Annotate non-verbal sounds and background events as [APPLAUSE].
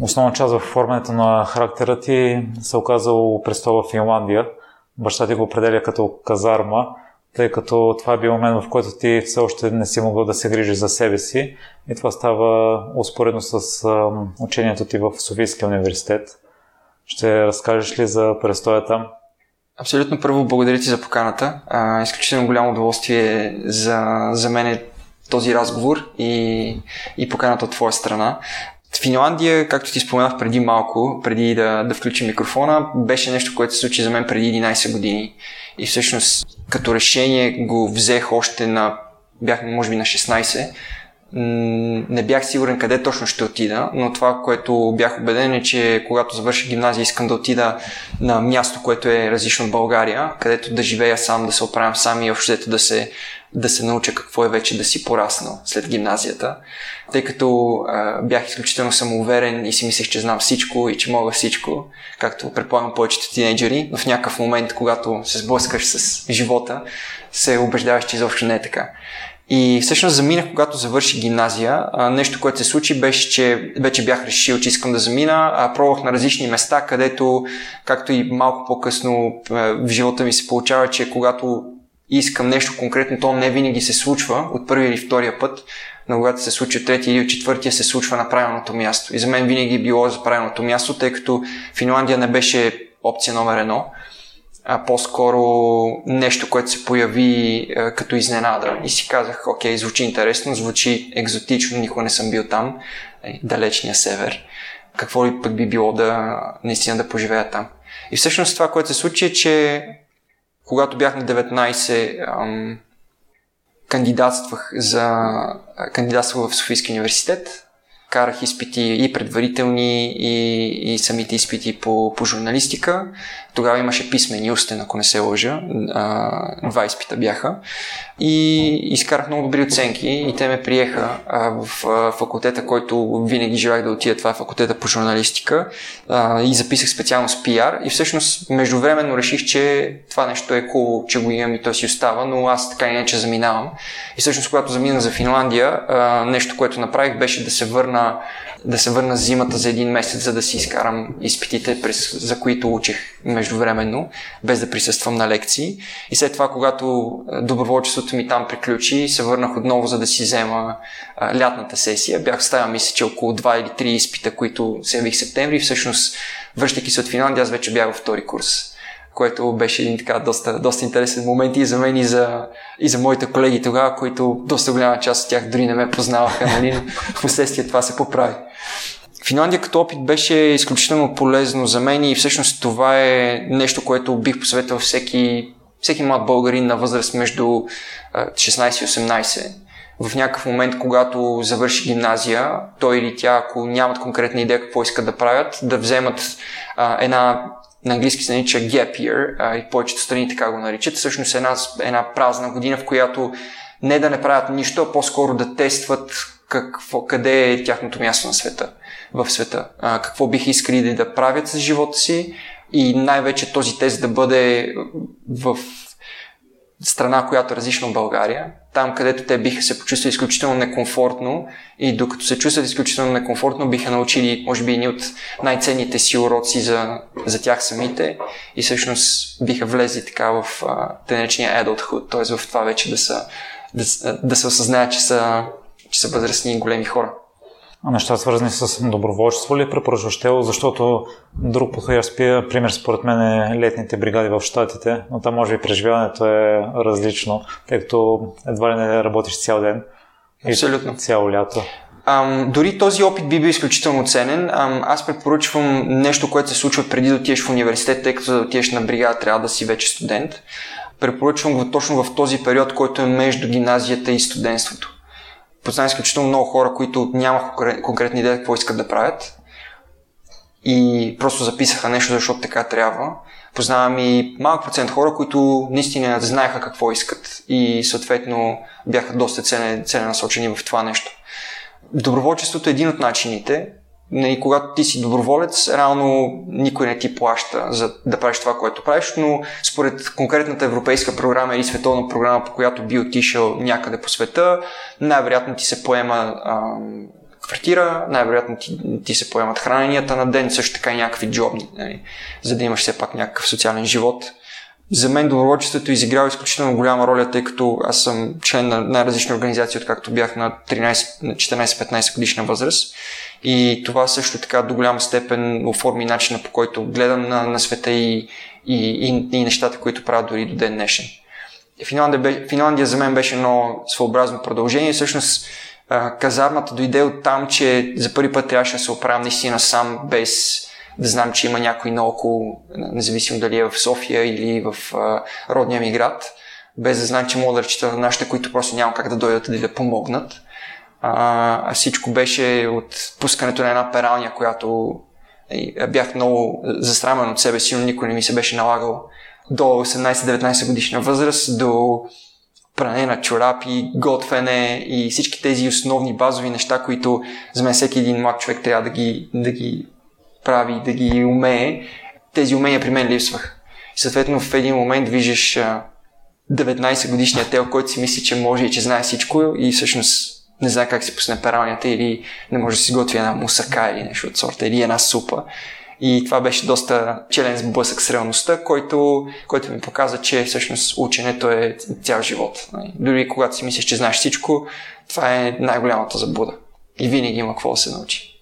основна част в формането на характера ти се оказал престола в Финландия. Баща ти го определя като казарма, тъй като това е бил момент, в който ти все още не си могъл да се грижиш за себе си. И това става успоредно с учението ти в Софийския университет. Ще разкажеш ли за престоя там? Абсолютно първо благодаря ти за поканата. А, изключително голямо удоволствие за, за мен е този разговор и, и поканата от твоя страна. Финландия, както ти споменах преди малко, преди да, да включим микрофона, беше нещо, което се случи за мен преди 11 години. И всъщност като решение го взех още на, бях може би на 16, не бях сигурен къде точно ще отида, но това, което бях убеден е, че когато завърша гимназия искам да отида на място, което е различно от България, където да живея сам, да се оправям сам и общо да се, да се науча какво е вече да си пораснал след гимназията. Тъй като а, бях изключително самоуверен и си мислех, че знам всичко и че мога всичко, както предполагам повечето тинейджери, но в някакъв момент, когато се сблъскаш с живота, се убеждаваш, че изобщо не е така. И всъщност заминах, когато завърши гимназия. Нещо, което се случи, беше, че вече бях решил, че искам да замина. А, пробвах на различни места, където, както и малко по-късно в живота ми се получава, че когато искам нещо конкретно, то не винаги се случва от първия или втория път, но когато се случи третия или четвъртия, се случва на правилното място. И за мен винаги е било за правилното място, тъй като Финландия не беше опция номер едно а по-скоро нещо, което се появи а, като изненада. И си казах, окей, звучи интересно, звучи екзотично, никога не съм бил там, е, далечния север. Какво ли пък би било да наистина да поживея там? И всъщност това, което се случи е, че когато бях на 19, ам, кандидатствах за кандидатствах в Софийския университет карах изпити и предварителни, и, и самите изпити по, по журналистика. Тогава имаше писмен и устен, ако не се лъжа. А, два изпита бяха. И изкарах много добри оценки и те ме приеха а, в а, факултета, който винаги желах да отида. Това е факултета по журналистика. А, и записах специално с пиар. И всъщност междувременно реших, че това нещо е хубаво, че го имам и то си остава, но аз така иначе заминавам. И всъщност, когато заминах за Финландия, а, нещо, което направих, беше да се върна да се върна зимата за един месец, за да си изкарам изпитите, през, за които учих междувременно, без да присъствам на лекции. И след това, когато доброволчеството ми там приключи, се върнах отново, за да си взема а, лятната сесия. Бях ставя, мисля, че около 2 или 3 изпита, които се явих в септември. Всъщност, връщайки се от Финландия, аз вече бях във втори курс което беше един така доста, доста интересен момент и за мен и за, и за моите колеги тогава, които доста голяма част от тях дори не ме познаваха, нали? [LAUGHS] в последствие това се поправи. Финландия като опит беше изключително полезно за мен и всъщност това е нещо, което бих посъветвал всеки, всеки млад българин на възраст между 16 и 18. В някакъв момент, когато завърши гимназия, той или тя, ако нямат конкретна идея какво искат да правят, да вземат а, една на английски се нарича gap year а, и повечето страни така го наричат. Всъщност една, една празна година, в която не да не правят нищо, а по-скоро да тестват какво, къде е тяхното място на света, в света. А, какво бих искали да правят с живота си и най-вече този тест да бъде в страна, която е различна от България, там където те биха се почувствали изключително некомфортно и докато се чувстват изключително некомфортно, биха научили, може би, едни от най-ценните си уроци за, за тях самите и всъщност биха влезли така в тенечния adulthood, т.е. в това вече да, са, да, да се осъзнаят, че са, че са възрастни и големи хора неща свързани с доброволчество ли препоръчваш тело, защото друг подходящ пример според мен е летните бригади в Штатите, но там може би преживяването е различно, тъй като едва ли не работиш цял ден Абсолютно. и цяло лято. Ам, дори този опит би бил изключително ценен. Ам, аз препоръчвам нещо, което се случва преди да отидеш в университет, тъй като да отидеш на бригада трябва да си вече студент. Препоръчвам го точно в този период, който е между гимназията и студентството познавам изключително много хора, които нямах конкретна идея какво искат да правят и просто записаха нещо, защото така трябва. Познавам и малък процент хора, които наистина знаеха какво искат и съответно бяха доста целенасочени в това нещо. Доброволчеството е един от начините, нали, когато ти си доброволец, реално никой не ти плаща за да правиш това, което правиш, но според конкретната европейска програма или световна програма, по която би отишъл някъде по света, най-вероятно ти се поема ам, квартира, най-вероятно ти, ти се поемат храненията на ден, също така и някакви джобни, нали, за да имаш все пак някакъв социален живот. За мен доброволчеството изиграва изключително голяма роля, тъй като аз съм член на най-различни организации, откакто бях на 13, на 14-15 годишна възраст. И това също така до голяма степен оформи начина по който гледам на, на света и, и, и, и нещата, които правя дори до ден днешен. Финландия, Финландия за мен беше едно своеобразно продължение. Всъщност казармата дойде от там, че за първи път трябваше да се оправям наистина сам, без да знам, че има някой наоколо, независимо дали е в София или в а, родния ми град, без да знам, че мога да речита на нашите, които просто няма как да дойдат да, да помогнат. А, а всичко беше от пускането на една пералня, която бях много засрамен от себе си, но никой не ми се беше налагал до 18-19 годишна възраст, до пране на чорапи, готвене и всички тези основни базови неща, които за мен всеки един млад човек трябва да ги, да ги прави, да ги умее, тези умения при мен липсваха. И съответно в един момент виждаш 19 годишния тел, който си мисли, че може и че знае всичко и всъщност не знае как си пусне пералнята или не може да си готви една мусака или нещо от сорта или една супа. И това беше доста челен сблъсък с реалността, който, който ми показа, че всъщност ученето е цял живот. Нали? Дори когато си мислиш, че знаеш всичко, това е най-голямата заблуда. И винаги има какво да се научи.